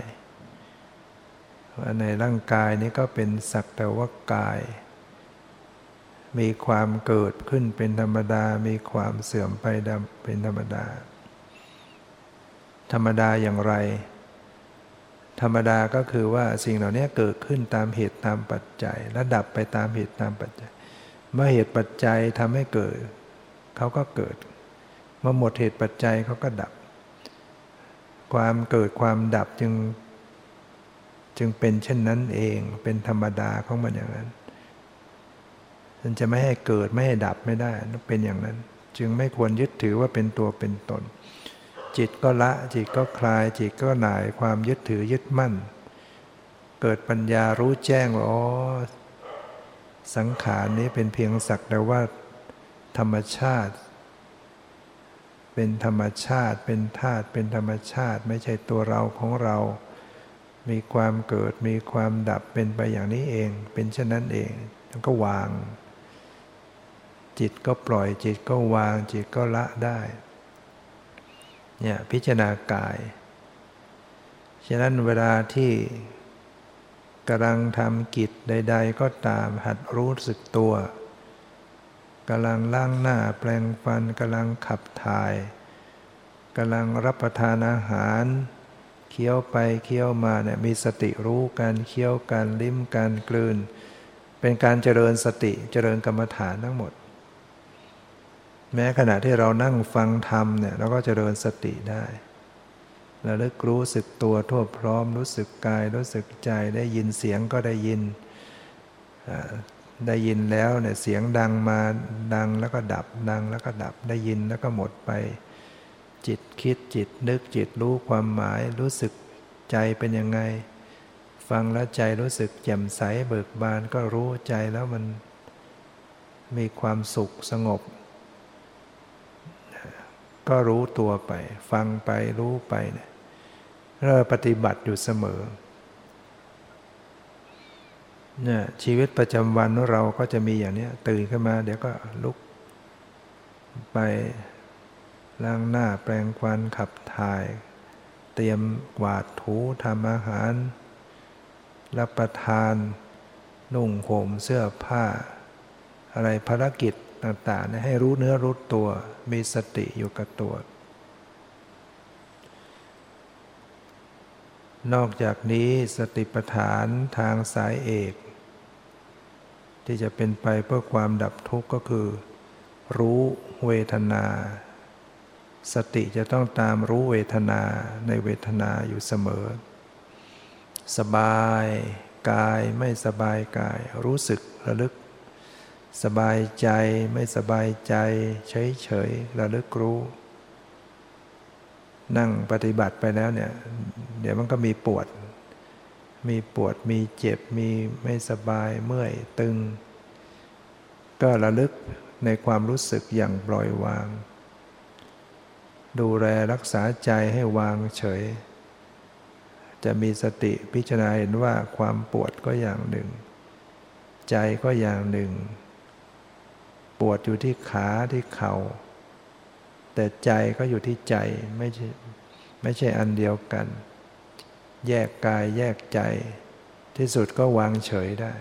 ว่าในร่างกายนี้ก็เป็นสักแต่ว่ากาย มีความเกิดขึ้นเป็นธรรมดา มีความเสื่อมไปดำเป็นธรรมดา ธรรมดาอย่างไร ธรรมดาก็คือว่าสิ่งเหล่านี้เกิดขึ้นตามเหตุตามปัจจัย และดับไปตามเหตุตามปัจจัย เมื่อเหตุปัจจัยทำให้เกิด เขาก็เกิด เมื่อหมดเหตุปัจจัยเขาก็ดับ ความเกิดความดับจึง จึงเป็นเช่นนั้นเอง เป็นธรรมดาของมันอย่างนั้น มันจะไม่ให้เกิดไม่ให้ดับไม่ได้เป็นอย่างนั้น จึงไม่ควรยึดถือว่าเป็นตัวเป็นตน จิตก็ละจิตก็คลาย จิตก็หน่ายความยึดถือยึดมั่น เกิดปัญญารู้แจ้งว่าอ๋อสังขารนี้เป็นเพียงสักแต่ว่า ธรรมชาติ เป็นธรรมชาติ เป็นธาตุเป็นธรรมชาติ ไม่ใช่ตัวเราของเรา มีความเกิดมีความดับเป็นไปอย่างนี้เอง เป็นเช่นนั้นเองแล้วก็วาง จิตก็ปล่อยจิตก็วางจิตก็ละได้เนี่ยพิจารณากาย ฉะนั้นเวลาที่กำลังทำกิจใด ๆ ก็ตามหัดรู้สึกตัวกำลังล้างหน้าแปลงฟันกำลังขับถ่ายกำลังรับประทานอาหารเคี้ยวไปเคี้ยวมาเนี่ยมีสติรู้การเคี้ยวการลิ้มการกลืน เป็นการเจริญสติเจริญกรรมฐานทั้งหมด แม้ขณะที่เรานั่งฟังธรรมเนี่ยเราก็จเจริญสติได้ระลึกรู้สึกตัวทั่วพร้อมรู้สึกกายรู้สึกใจได้ยินเสียงก็ได้ยิน ได้ยินแล้วเนี่ยเสียงดังมาดังแล้วก็ดับดังแล้วก็ดับได้ยินแล้วก็หมดไป จิตคิดจิตนึกจิตรู้ความหมายรู้สึกใจเป็นยังไง ฟังแล้วใจรู้สึกแจ่มใสเบิกบานก็รู้ใจแล้วมันมีความสุขสงบ ก็รู้ตัวไป ฟังไปรู้ไปเนี่ยเราปฏิบัติอยู่เสมอเนี่ยชีวิตประจำวันของเราก็จะมีอย่างนี้ตื่นขึ้นมา เดี๋ยวก็ลุก ไปล้างหน้าแปรงฟันขับถ่าย เตรียมกวาดถูทำอาหาร รับประทาน นุ่งห่มเสื้อผ้า อะไรภารกิจ ต่างๆให้รู้เนื้อรู้ตัว มีสติอยู่กับตัว นอกจากนี้สติปัฏฐานทางสายเอก ที่จะเป็นไปเพื่อความดับทุกข์ก็คือ รู้เวทนา สติจะต้องตามรู้เวทนาในเวทนาอยู่เสมอ สบายกายไม่สบายกายรู้สึกระลึก สบายใจไม่สบายใจเฉยเฉยระลึกรู้ นั่งปฏิบัติไปแล้วเนี่ย เดี๋ยวมันก็มีปวด มีปวดมีเจ็บมีไม่สบายเมื่อยตึง ก็ระลึกในความรู้สึกอย่างปล่อยวาง ดูแลรักษาใจให้วางเฉย จะมีสติพิจารณาเห็นว่าความปวดก็อย่างหนึ่ง ใจก็อย่างหนึ่ง ปวดอยู่ที่ขาที่เขา่าแต่ใจก็อยู่ที่ใจไม่ใช่ไม่ใช่อันเดียวกัน แยกกายแยกใจ ที่สุดก็วางเฉยได้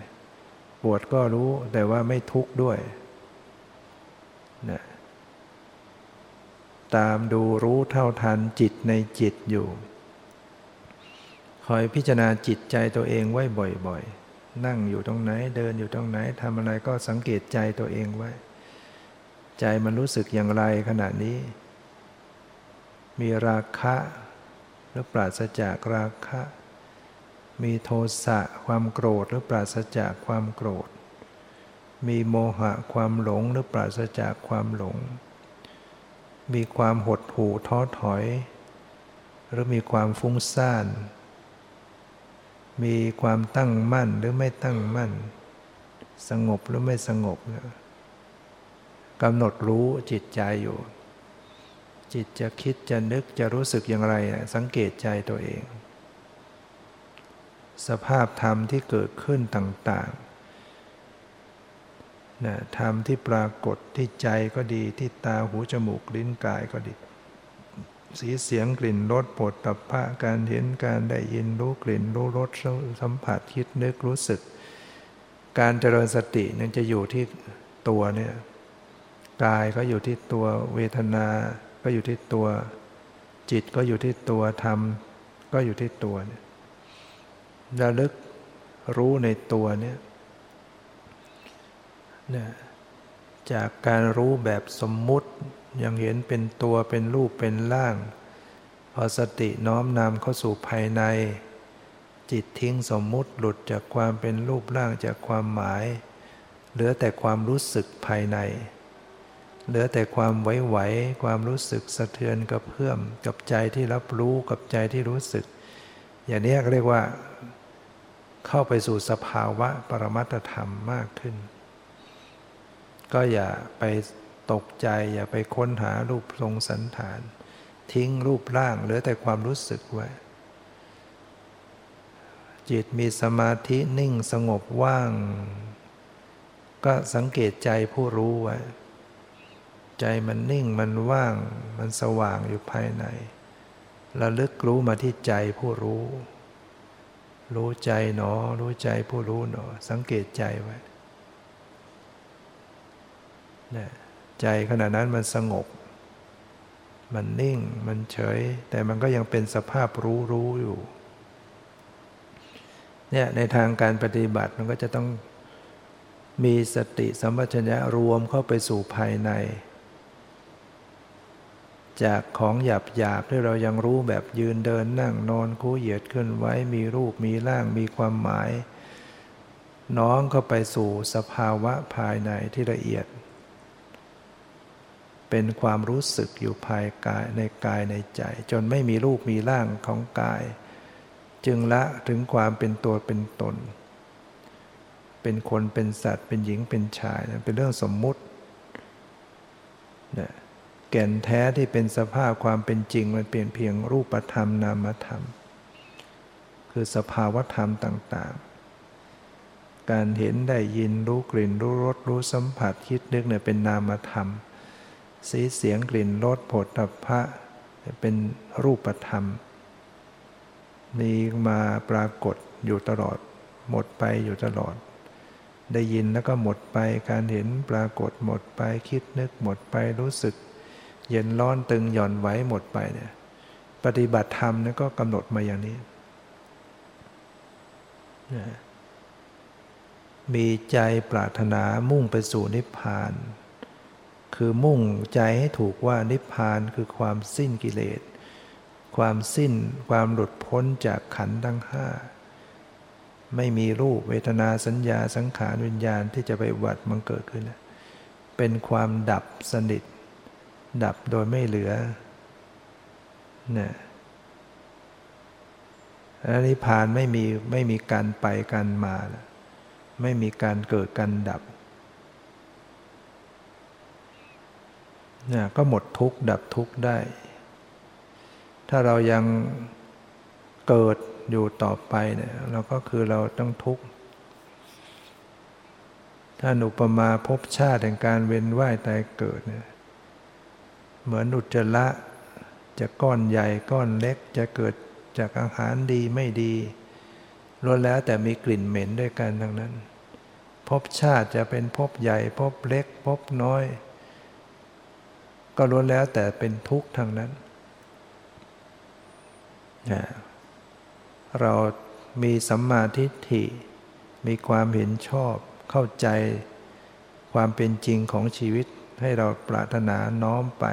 ปวดก็รู้แต่ว่าไม่ทุกข์ด้วยนะตามดูรู้เท่าทันจิตในจิตอยู่ คอยพิจารณาจิตใจตัวเองไว้บ่อยๆ นั่งอยู่ตรงไหนเดินอยู่ตรงไหนทำอะไรก็สังเกตใจตัวเองไว้ ใจมันรู้สึกอย่างไรขณะนี้ มีราคะหรือปราศจากราคะ มีโทสะความโกรธหรือปราศจากความโกรธ มีโมหะความหลงหรือปราศจากความหลง มีความหดหู่ท้อถอย หรือมีความฟุ้งซ่าน มีความตั้งมั่นหรือไม่ตั้งมั่น สงบหรือไม่สงบเนะ กำหนดรู้จิตใจอยู่ จิตจะคิดจะนึกจะรู้สึกอย่างไร สังเกตใจตัวเอง สภาพธรรมที่เกิดขึ้นต่างๆในนะธรรมที่ปรากฏที่ใจก็ดีที่ตาหูจมูกลิ้นกายก็ดี สีเสียงกลิ่นรสปดตับพระการเห็นการได้ยินรู้กลิ่นรู้รสสัมผัสคิดนึกรู้สึก การเจริญสตินั่นจะอยู่ที่ตัวเนี่ย กายก็อยู่ที่ตัวเวทนาก็อยู่ที่ตัว จิตก็อยู่ที่ตัวธรรม ก็อยู่ที่ตัวเนี่ยระลึกรู้ในตัวเนี่ยนะจากการรู้แบบสมมุติยังเห็นเป็นตัวเป็นรูปเป็นร่าง พอสติน้อมนำเข้าสู่ภายใน จิตทิ้งสมมุติหลุดจากความเป็นรูปร่างจากความหมาย เหลือแต่ความรู้สึกภายใน เหลือแต่ความไหวๆความรู้สึกสะเทือนกระเพื่อมกับใจที่รับรู้กับใจที่รู้สึก อย่างนี้เรียกว่า เข้าไปสู่สภาวะปรมัตธรรมมากขึ้น ก็อย่าไปตกใจ อย่าไปค้นหารูปทรงสันฐาน ทิ้งรูปร่างเหลือแต่ความรู้สึกไว้จิตมีสมาธินิ่งสงบว่าง ก็สังเกตใจผู้รู้ไว้ ใจมันนิ่งมันว่าง มันสว่างอยู่ภายในระลึกรู้มาที่ใจผู้รู้ รู้ใจหนอ รู้ใจผู้รู้หนอ สังเกตใจไว้ใจขณะนั้นมันสงบ มันนิ่ง มันเฉย แต่มันก็ยังเป็นสภาพรู้รู้อยู่ เนี่ยในทางการปฏิบัติมันก็จะต้องมีสติสัมปชัญญะรวมเข้าไปสู่ภายใน จากของหยาบหยาบที่เรายังรู้แบบยืนเดินนั่งนอนคู่เหยียดขึ้นไว้มีรูปมีร่างมีความหมาย น้องเข้าไปสู่สภาวะภายในที่ละเอียด เป็นความรู้สึกอยู่ภายกายในกายในใจ จนไม่มีรูปมีร่างของกาย จึงละถึงความเป็นตัวเป็นตน เป็นคนเป็นสัตว์เป็นหญิงเป็นชายเป็นเรื่องสมมุตินะ แก่นแท้ที่เป็นสภาพความเป็นจริง มันเปลี่ยนเพียงรูปธรรมนามธรรม คือสภาวธรรมต่างๆ การเห็นได้ยินรู้กลิ่นรู้รสรู้สัมผัสคิดนึกเนี่ยเป็นนามธรรม สีเสียงกลิ่นรสผลตภะเป็นรูปธรรม มีมาปรากฏอยู่ตลอด หมดไปอยู่ตลอด ได้ยินแล้วก็หมดไปการเห็นปรากฏหมดไปคิดนึกหมดไปรู้สึก เย็นร้อนตึงหย่อนไหวหมดไปเนี่ยปฏิบัติธรรมนี่ก็กำหนดมาอย่างนี้ มีใจปรารถนามุ่งไปสู่นิพพาน คือมุ่งใจให้ถูกว่านิพพานคือความสิ้นกิเลส ความสิ้นความหลุดพ้นจากขันธ์ทั้งห้า ไม่มีรูปเวทนาสัญญาสังขารวิญญาณที่จะไปวัดมันเกิดขึ้น เป็นความดับสนิท ดับโดยไม่เหลือนี่ยนิพพานไม่มีไม่มีการไปการมา ไม่มีการเกิดการดับนี่ก็หมดทุกข์ดับทุกข์ได้ ถ้าเรายังเกิดอยู่ต่อไปเนี่ยเราก็คือเราต้องทุกข์ถ้าอุปมาพบชาติแห่งการเวียนว่ายตายเกิดเนี่ย เหมือนอุจจาระจะก้อนใหญ่ก้อนเล็กจะเกิดจากอาหารดีไม่ดีล้วนแล้วแต่มีกลิ่นเหม็นด้วยกันทั้งนั้นพบชาติจะเป็นพบใหญ่พบเล็กพบน้อย ก็ล้วนแล้วแต่เป็นทุกข์ทางนั้น เรามีสัมมาทิฏฐิ มีความเห็นชอบเข้าใจความเป็นจริงของชีวิต ให้เราปรารถนาน้อมไป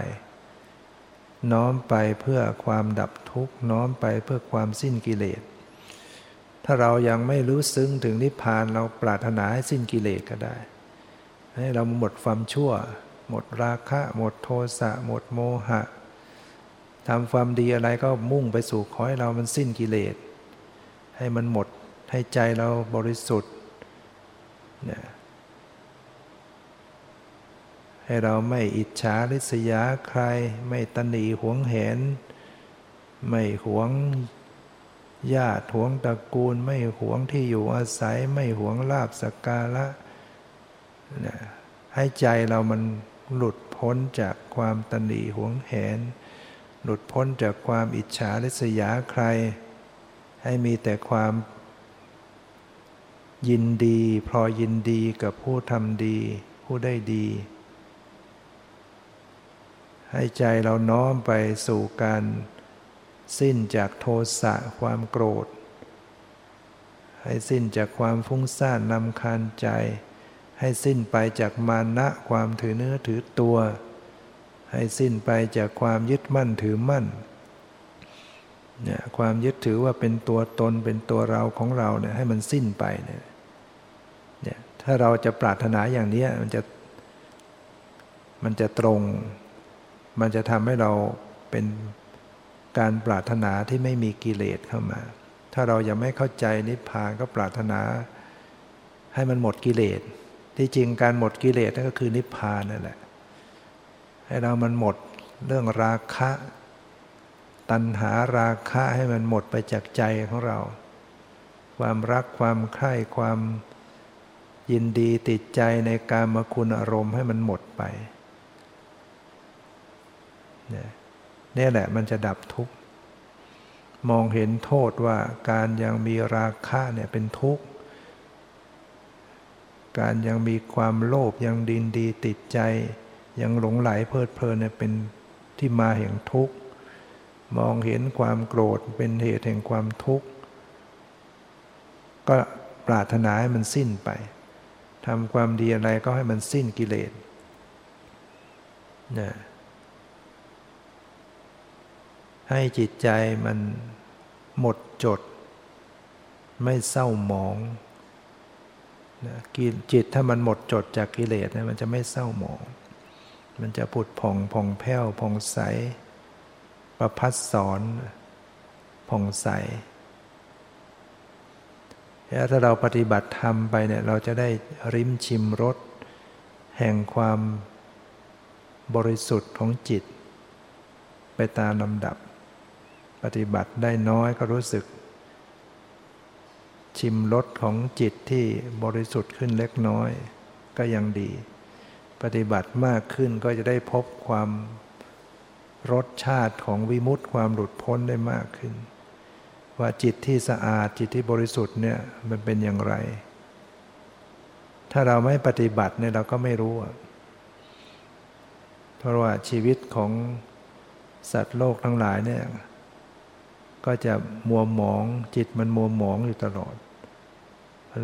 น้อมไปเพื่อความดับทุกข์ น้อมไปเพื่อความสิ้นกิเลส ถ้าเรายังไม่รู้ซึ้งถึงนิพพานเราปรารถนาให้สิ้นกิเลสก็ได้ ให้เราหมดความชั่ว หมดราคะ หมดโทสะ หมดโมหะทำความดีอะไรก็มุ่งไปสู่ขอให้เรามันสิ้นกิเลส ให้มันหมดให้ใจเราบริสุทธิ์เนี่ย ให้เราไม่อิจฉาริษยาใคร ไม่ตนีหวงเห็น ไม่หวงญาติหวงตระกูล ไม่หวงที่อยู่อาศัย ไม่หวงลาบสักการะเนี่ยให้ใจเรามันหลุดพ้นจากความตนีหวงแหนหลุดพ้นจากความอิจฉาริษยาใคร ให้มีแต่ความยินดี พอยินดีกับผู้ทำดี ผู้ได้ดี ให้ใจเราน้อมไปสู่การสิ้นจากโทสะความโกรธ ให้สิ้นจากความฟุ้งซ่านนำคาญใจ ให้สิ้นไปจากมานะความถือเนื้อถือตัว ให้สิ้นไปจากความยึดมั่นถือมั่นเนี่ยความยึดถือว่าเป็นตัวตนเป็นตัวเราของเราเนี่ยให้มันสิ้นไปเนี่ยเนี่ยถ้าเราจะปรารถนาอย่างนี้มันจะมันจะตรง มันจะทำให้เราเป็นการปรารถนาที่ไม่มีกิเลสเข้ามา ถ้าเรายังไม่เข้าใจนิพพานก็ปรารถนา ให้มันหมดกิเลส ที่จริงการหมดกิเลสนั่นก็คือนิพพานนั่นแหละ ให้เรามันหมดเรื่องราคะ ตัณหาราคะให้มันหมดไปจากใจของเรา ความรักความใคร่ความยินดีติดใจในการมคุณอารมณ์ให้มันหมดไป นี่แหละมันจะดับทุกข์ มองเห็นโทษว่าการยังมีราคะเนี่ยเป็นทุกข์ การยังมีความโลภยังดินดีติดใจ ยังหลงไหลเพลิดเพลินเนี่ยเป็นที่มาแห่งทุกข์ มองเห็นความโกรธเป็นเหตุแห่งความทุกข์ ก็ปรารถนาให้มันสิ้นไปทำความดีอะไรก็ให้มันสิ้นกิเลสนะ ให้จิตใจมันหมดจด ไม่เศร้าหมองนะจิตถ้ามันหมดจดจากกิเลสเนี่ยมันจะไม่เศร้าหมอง มันจะผุดผ่องผ่องแผ้วผ่องใส ประพัดสอนผ่องใสแล้วถ้าเราปฏิบัติธรรมไปเนี่ยเราจะได้ริมชิมรสแห่งความบริสุทธิ์ของจิต ไปตามลำดับ ปฏิบัติได้น้อยก็รู้สึก ชิมรสของจิตที่บริสุทธิ์ขึ้นเล็กน้อยก็ยังดี ปฏิบัติมากขึ้นก็จะได้พบความรสชาติของวิมุตติความหลุดพ้นได้มากขึ้น ว่าจิตที่สะอาดจิตที่บริสุทธิ์เนี่ยมันเป็นอย่างไร ถ้าเราไม่ปฏิบัติเนี่ยเราก็ไม่รู้ เพราะว่าชีวิตของสัตว์โลกทั้งหลายเนี่ย ก็จะมัวหมองจิตมันมัวหมองอยู่ตลอด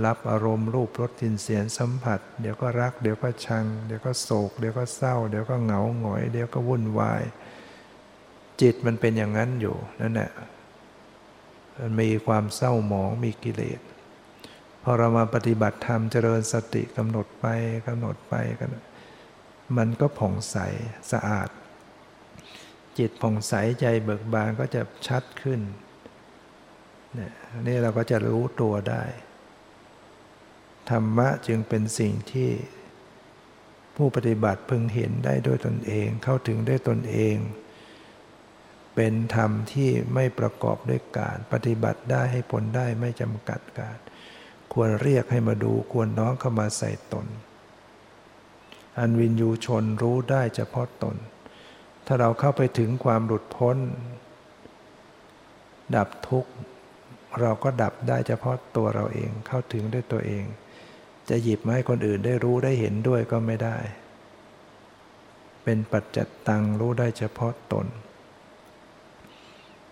รับอารมณ์รูปรสทินเสียงสัมผัส เดี๋ยวก็รัก เดี๋ยวก็ชัง เดี๋ยวก็โศก เดี๋ยวก็เศร้า เดี๋ยวก็เหงาหงอย เดี๋ยวก็วุ่นวาย จิตมันเป็นอย่างนั้นอยู่นั่นแหละมันมีความเศร้าหมองมีกิเลสพอเรามาปฏิบัติธรรมเจริญสติกำหนดไปกำหนดไปกันมันก็ผ่องใสสะอาด จิตผ่องใสใจเบิกบานก็จะชัดขึ้นเนี่ยนี่เราก็จะรู้ตัวได้ ธรรมะจึงเป็นสิ่งที่ผู้ปฏิบัติพึงเห็นได้ด้วยตนเอง เข้าถึงได้ตนเอง เป็นธรรมที่ไม่ประกอบด้วยการปฏิบัติได้ให้ผลได้ไม่จำกัดการ ควรเรียกให้มาดูควรน้องเข้ามาใส่ตน อันวินยูชนรู้ได้เฉพาะตน ถ้าเราเข้าไปถึงความหลุดพ้น ดับทุกข์ เราก็ดับได้เฉพาะตัวเราเองเข้าถึงด้วยตัวเอง จะหยิบมาให้คนอื่นได้รู้ได้เห็นด้วยก็ไม่ได้ เป็นปัจจัตตังรู้ได้เฉพาะตน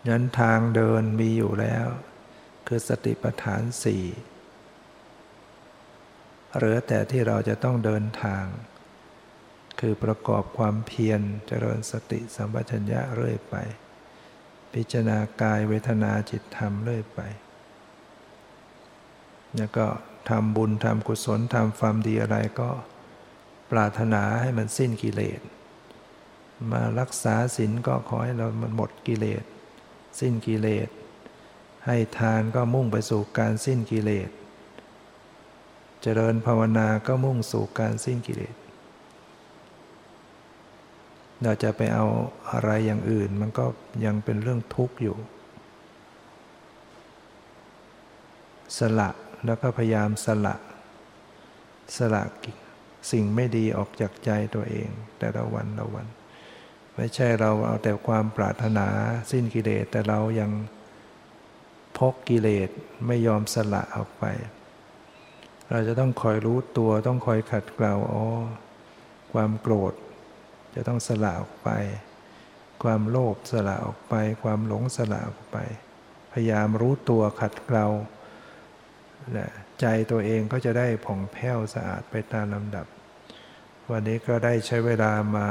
นั้นทางเดินมีอยู่แล้ว คือสติปัฏฐานสี่เหลือแต่ที่เราจะต้องเดินทาง คือประกอบความเพียรเจริญสติสัมปชัญญะเรื่อยไป พิจารณากายเวทนาจิตธรรมเรื่อยไป แล้วก็ทำบุญทำกุศลทำความดีอะไรก็ปรารถนาให้มันสิ้นกิเลส มารักษาศีลก็ขอให้เรามันหมดกิเลส สิ้นกิเลส ให้ทานก็มุ่งไปสู่การสิ้นกิเลส เจริญภาวนาก็มุ่งสู่การสิ้นกิเลส เราจะไปเอาอะไรอย่างอื่น มันก็ยังเป็นเรื่องทุกข์อยู่ สละแล้วก็พยายามสละ สละสิ่งไม่ดีออกจากใจตัวเอง แต่ละวันละวัน ไม่ใช่เราเอาแต่ความปรารถนาสิ้นกิเลสแต่เรายังพกกิเลสไม่ยอมสละออกไป เราจะต้องคอยรู้ตัวต้องคอยขัดเกลาอ๋อความโกรธ จะต้องสละออกไป ความโลภสละออกไป ความหลงสละออกไป พยายามรู้ตัวขัดเกลาใจตัวเองก็จะได้ผ่องแผ้วสะอาดไปตามลำดับ วันนี้ก็ได้ใช้เวลามา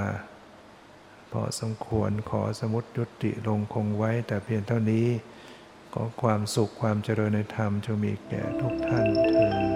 พอสมควรขอสมุดยุติลงคงไว้แต่เพียงเท่านี้ขอความสุขความเจริญในธรรมจงมีแก่ทุกท่าน